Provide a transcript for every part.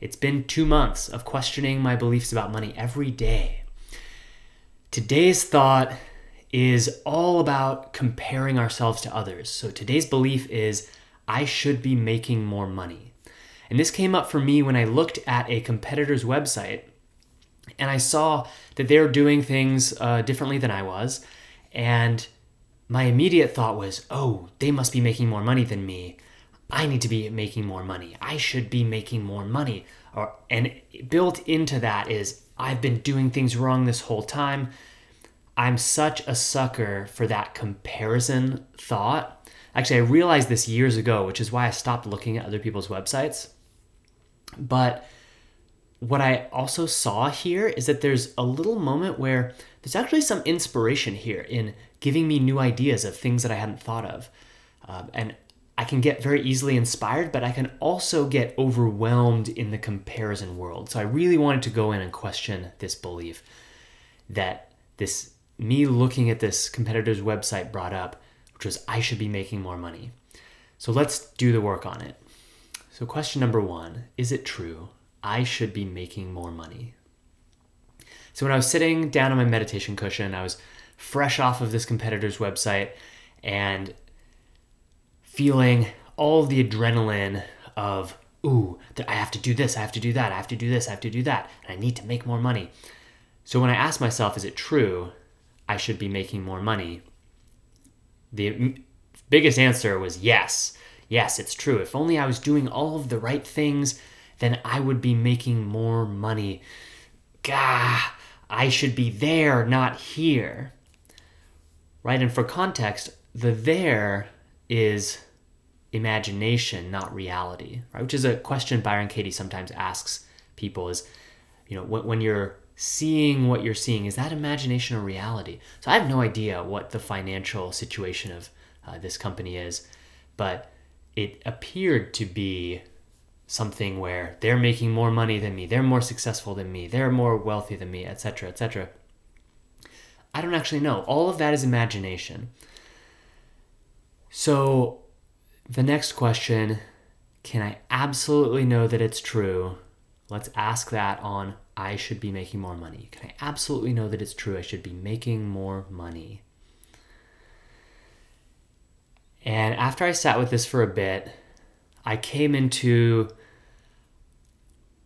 It's been two months of questioning my beliefs about money every day. Today's thought is all about comparing ourselves to others. So today's belief is I should be making more money. And this came up for me when I looked at a competitor's website and I saw that they were doing things uh, differently than I was. And my immediate thought was, oh, they must be making more money than me. I need to be making more money. I should be making more money. Or, and built into that is I've been doing things wrong this whole time. I'm such a sucker for that comparison thought. Actually, I realized this years ago, which is why I stopped looking at other people's websites. But what I also saw here is that there's a little moment where there's actually some inspiration here in giving me new ideas of things that I hadn't thought of. Um, and I can get very easily inspired, but I can also get overwhelmed in the comparison world. So I really wanted to go in and question this belief that this me looking at this competitor's website brought up, which was I should be making more money. So let's do the work on it. So, question number one Is it true I should be making more money? So, when I was sitting down on my meditation cushion, I was fresh off of this competitor's website and feeling all the adrenaline of, ooh, I have to do this, I have to do that, I have to do this, I have to do that, and I need to make more money. So when I asked myself, is it true I should be making more money? The biggest answer was yes. Yes, it's true. If only I was doing all of the right things, then I would be making more money. Gah, I should be there, not here. Right? And for context, the there is imagination, not reality, right? Which is a question Byron Katie sometimes asks people is, you know, when, you're seeing what you're seeing, is that imagination or reality? So I have no idea what the financial situation of uh, this company is, but it appeared to be something where they're making more money than me, they're more successful than me, they're more wealthy than me, etc., etc. I don't actually know. All of that is imagination. So, the next question can I absolutely know that it's true? Let's ask that on I should be making more money. Can I absolutely know that it's true? I should be making more money. And after I sat with this for a bit, I came into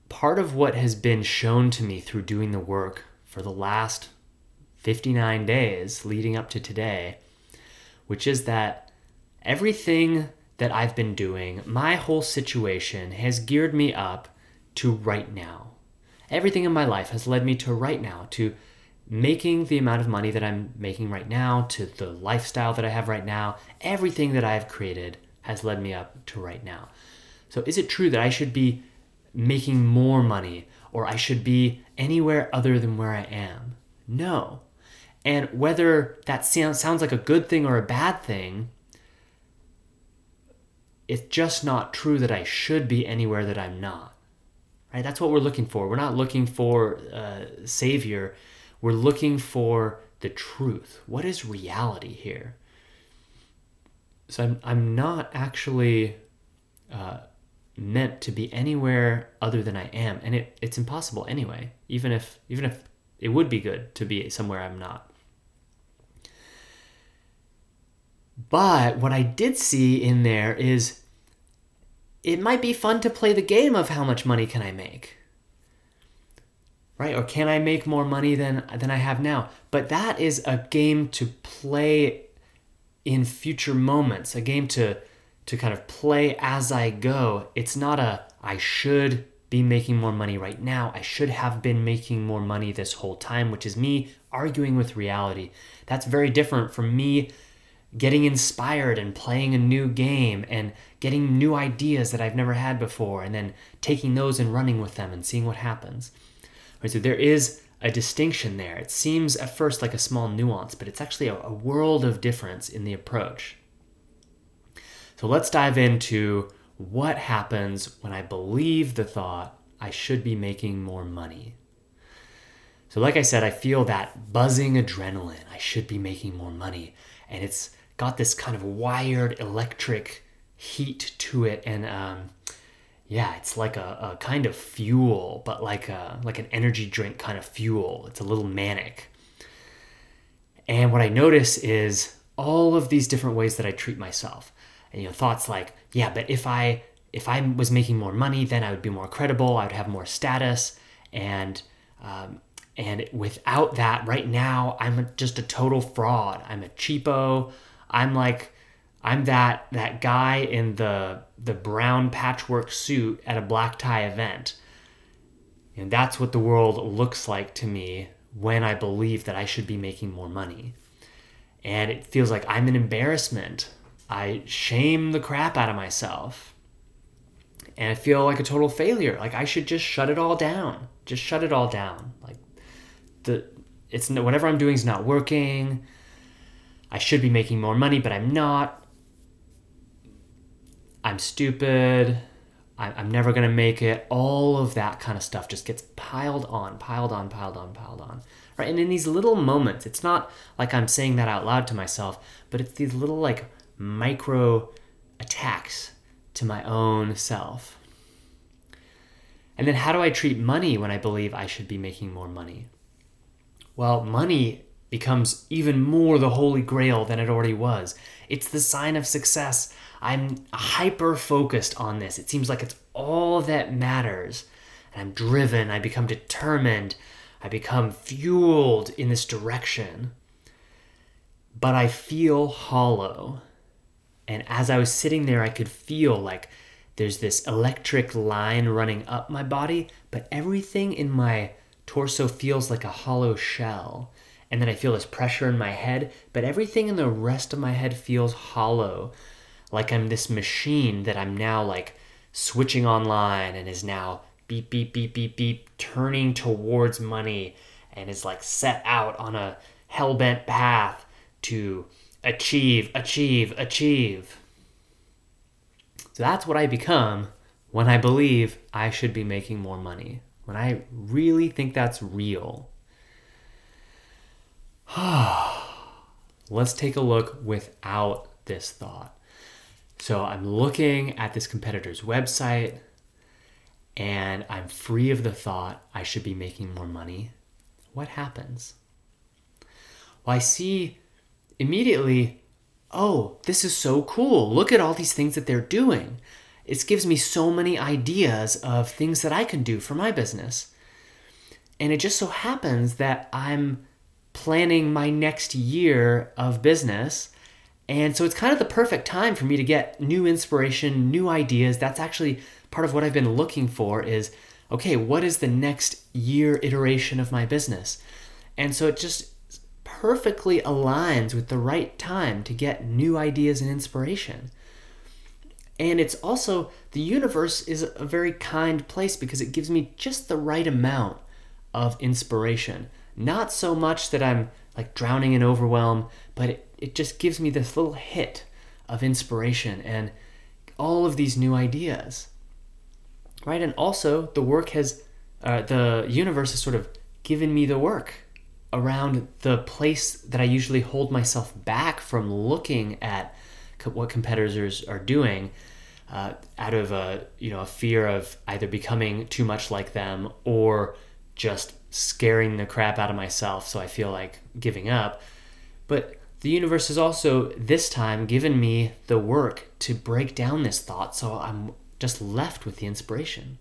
part of what has been shown to me through doing the work for the last 59 days leading up to today, which is that everything that I've been doing, my whole situation has geared me up to right now. Everything in my life has led me to right now, to making the amount of money that I'm making right now, to the lifestyle that I have right now. Everything that I've created has led me up to right now. So, is it true that I should be making more money or I should be anywhere other than where I am? No. And whether that sounds like a good thing or a bad thing, it's just not true that I should be anywhere that I'm not. Right? That's what we're looking for. We're not looking for a savior. We're looking for the truth. What is reality here? So I'm, I'm not actually uh, meant to be anywhere other than I am, and it, it's impossible anyway. Even if even if it would be good to be somewhere I'm not. But what I did see in there is it might be fun to play the game of how much money can I make? Right? Or can I make more money than than I have now? But that is a game to play in future moments, a game to to kind of play as I go. It's not a I should be making more money right now. I should have been making more money this whole time, which is me arguing with reality. That's very different from me getting inspired and playing a new game and getting new ideas that I've never had before and then taking those and running with them and seeing what happens. Right, so there is a distinction there. It seems at first like a small nuance, but it's actually a, a world of difference in the approach. So let's dive into what happens when I believe the thought I should be making more money. So, like I said, I feel that buzzing adrenaline. I should be making more money. And it's got this kind of wired electric heat to it. And um, yeah, it's like a, a kind of fuel, but like a like an energy drink kind of fuel. It's a little manic. And what I notice is all of these different ways that I treat myself. And you know, thoughts like, yeah, but if I if I was making more money, then I would be more credible. I would have more status, and um, and without that, right now, I'm just a total fraud. I'm a cheapo. I'm like I'm that that guy in the the brown patchwork suit at a black tie event. And that's what the world looks like to me when I believe that I should be making more money. And it feels like I'm an embarrassment. I shame the crap out of myself. And I feel like a total failure. Like I should just shut it all down. Just shut it all down. Like the it's whatever I'm doing is not working. I should be making more money, but I'm not. I'm stupid, I'm never gonna make it. All of that kind of stuff just gets piled on, piled on, piled on, piled on. Right? And in these little moments, it's not like I'm saying that out loud to myself, but it's these little like micro attacks to my own self. And then how do I treat money when I believe I should be making more money? Well, money becomes even more the holy grail than it already was. It's the sign of success. I'm hyper focused on this. It seems like it's all that matters. And I'm driven, I become determined, I become fueled in this direction. But I feel hollow. And as I was sitting there, I could feel like there's this electric line running up my body, but everything in my torso feels like a hollow shell. And then I feel this pressure in my head, but everything in the rest of my head feels hollow like I'm this machine that I'm now like switching online and is now beep, beep, beep, beep, beep, turning towards money and is like set out on a hell bent path to achieve, achieve, achieve. So that's what I become when I believe I should be making more money, when I really think that's real. Let's take a look without this thought. So I'm looking at this competitor's website and I'm free of the thought I should be making more money. What happens? Well, I see immediately, oh, this is so cool. Look at all these things that they're doing. It gives me so many ideas of things that I can do for my business. And it just so happens that I'm planning my next year of business and so it's kind of the perfect time for me to get new inspiration, new ideas. That's actually part of what I've been looking for is okay, what is the next year iteration of my business? And so it just perfectly aligns with the right time to get new ideas and inspiration. And it's also, the universe is a very kind place because it gives me just the right amount of inspiration. Not so much that I'm like drowning in overwhelm, but it, it just gives me this little hit of inspiration and all of these new ideas. Right? And also the work has uh, the universe has sort of given me the work around the place that i usually hold myself back from looking at co- what competitors are doing uh, out of a you know a fear of either becoming too much like them or just scaring the crap out of myself so i feel like giving up but the universe has also this time given me the work to break down this thought, so I'm just left with the inspiration.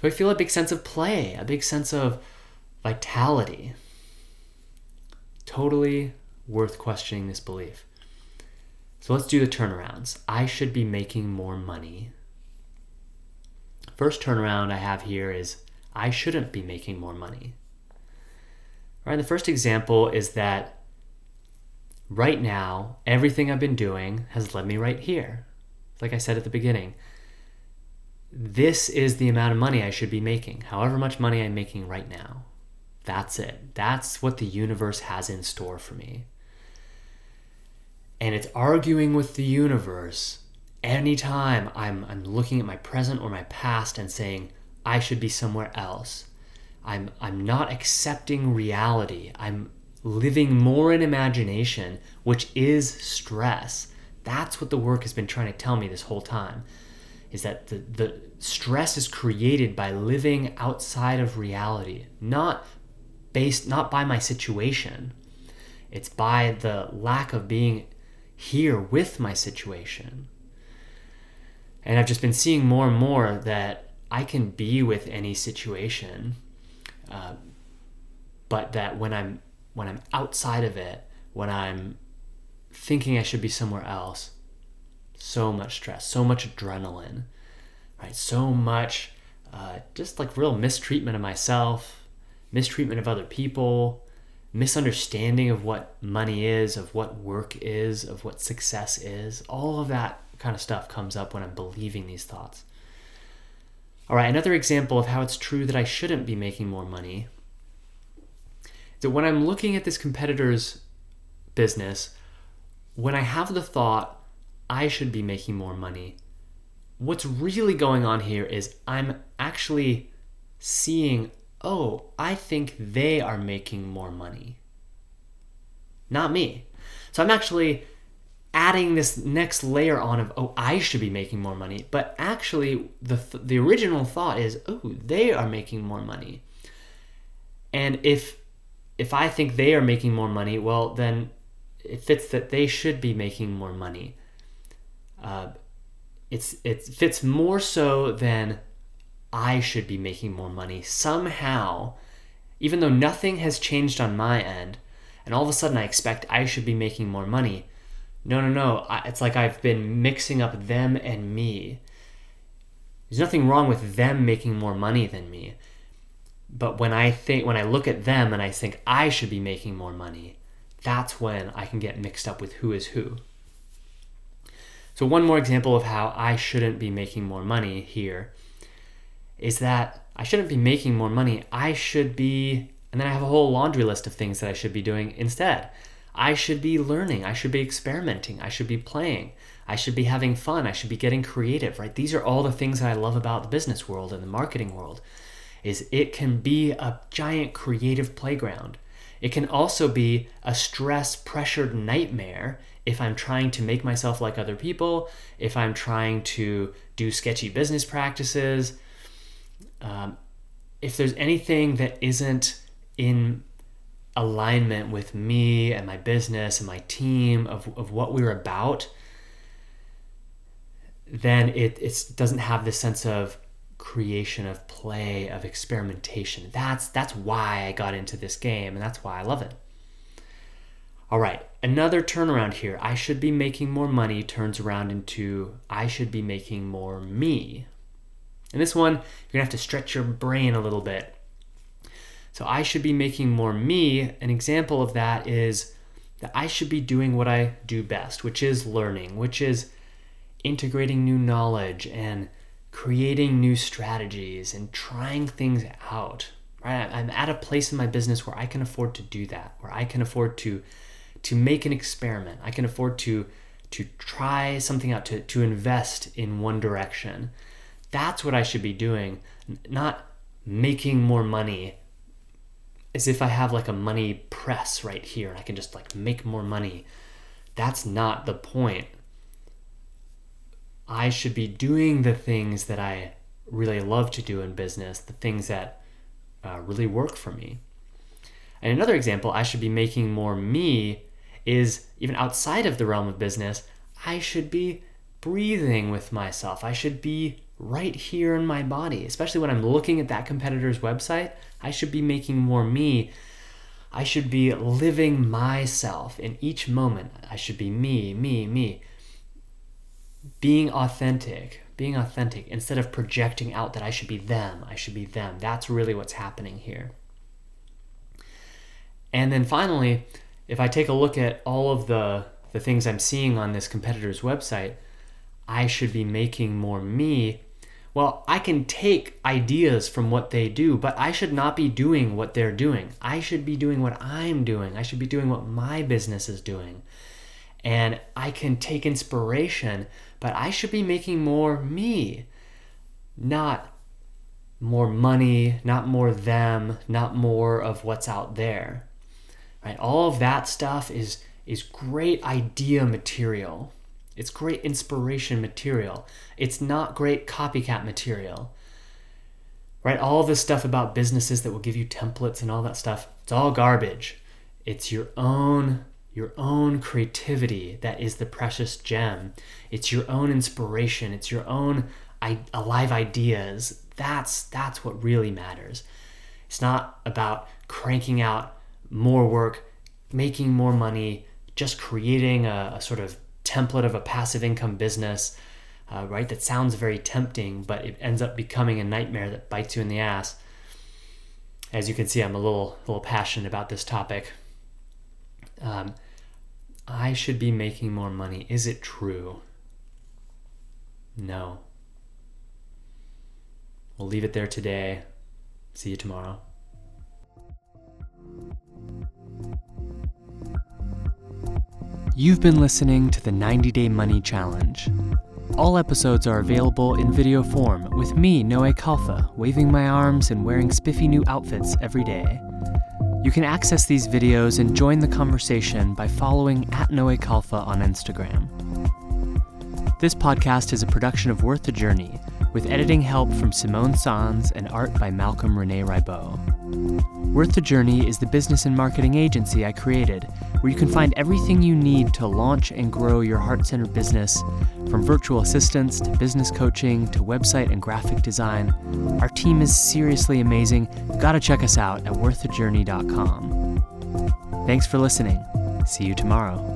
So I feel a big sense of play, a big sense of vitality. Totally worth questioning this belief. So let's do the turnarounds. I should be making more money. First turnaround I have here is I shouldn't be making more money. All right, the first example is that right now, everything I've been doing has led me right here. Like I said at the beginning, this is the amount of money I should be making, however much money I'm making right now. That's it. That's what the universe has in store for me. And it's arguing with the universe anytime I'm, I'm looking at my present or my past and saying, I should be somewhere else. I'm, I'm not accepting reality. I'm living more in imagination, which is stress. That's what the work has been trying to tell me this whole time. Is that the, the stress is created by living outside of reality, not based not by my situation. It's by the lack of being here with my situation. And I've just been seeing more and more that I can be with any situation, uh, but that when I'm when I'm outside of it, when I'm thinking I should be somewhere else, so much stress, so much adrenaline, right? So much uh, just like real mistreatment of myself, mistreatment of other people, misunderstanding of what money is, of what work is, of what success is. All of that kind of stuff comes up when I'm believing these thoughts. All right, another example of how it's true that I shouldn't be making more money that when I'm looking at this competitor's business, when I have the thought, I should be making more money, what's really going on here is I'm actually seeing, oh, I think they are making more money, not me. So I'm actually adding this next layer on of oh I should be making more money but actually the the original thought is oh they are making more money and if if I think they are making more money, well, then it fits that they should be making more money. Uh, it's it fits more so than I should be making more money somehow, even though nothing has changed on my end, and all of a sudden I expect I should be making more money. No, no, no. I, it's like I've been mixing up them and me. There's nothing wrong with them making more money than me. But when I think when I look at them and I think I should be making more money, that's when I can get mixed up with who is who. So one more example of how I shouldn't be making more money here is that I shouldn't be making more money. I should be and then I have a whole laundry list of things that I should be doing instead. I should be learning, I should be experimenting, I should be playing, I should be having fun, I should be getting creative, right? These are all the things that I love about the business world and the marketing world is it can be a giant creative playground. It can also be a stress pressured nightmare if I'm trying to make myself like other people, if I'm trying to do sketchy business practices. Um, if there's anything that isn't in alignment with me and my business and my team of, of what we're about, then it it doesn't have this sense of creation of play of experimentation. That's that's why i got into this game and that's why i love it. All right another turnaround here. I should be making more money turns around into i should be making more me. And this one you're gonna have to stretch your brain a little bit so i should be making more me an example of that is that i should be doing what i do best which is learning which is integrating new knowledge and creating new strategies and trying things out. Right? I'm at a place in my business where I can afford to do that, where I can afford to to make an experiment. I can afford to to try something out, to, to invest in one direction. That's what I should be doing, not making more money as if I have like a money press right here I can just like make more money. That's not the point. I should be doing the things that I really love to do in business, the things that uh, really work for me. And another example, I should be making more me is even outside of the realm of business, I should be breathing with myself. I should be right here in my body, especially when I'm looking at that competitor's website. I should be making more me. I should be living myself in each moment. I should be me, me, me being authentic, being authentic instead of projecting out that I should be them, I should be them. That's really what's happening here. And then finally, if I take a look at all of the the things I'm seeing on this competitor's website, I should be making more me. Well, I can take ideas from what they do, but I should not be doing what they're doing. I should be doing what I'm doing. I should be doing what my business is doing. And I can take inspiration, but I should be making more me, not more money, not more them, not more of what's out there. Right? All of that stuff is is great idea material. It's great inspiration material. It's not great copycat material. Right? All this stuff about businesses that will give you templates and all that stuff, it's all garbage. It's your own your own creativity that is the precious gem. It's your own inspiration. It's your own alive ideas. That's that's what really matters. It's not about cranking out more work, making more money, just creating a, a sort of template of a passive income business, uh, right? That sounds very tempting, but it ends up becoming a nightmare that bites you in the ass. As you can see, I'm a little little passionate about this topic. Um, I should be making more money. Is it true? No. We'll leave it there today. See you tomorrow. You've been listening to the 90 Day Money Challenge. All episodes are available in video form with me, Noé Khalfa, waving my arms and wearing spiffy new outfits every day. You can access these videos and join the conversation by following at Noé Khalfa on Instagram. This podcast is a production of Worth the Journey, with editing help from Simone Sans and art by Malcolm Rene Ribot. Worth the Journey is the business and marketing agency I created, where you can find everything you need to launch and grow your heart centered business, from virtual assistants to business coaching to website and graphic design. Our team is seriously amazing. You've got to check us out at worththejourney.com. Thanks for listening. See you tomorrow.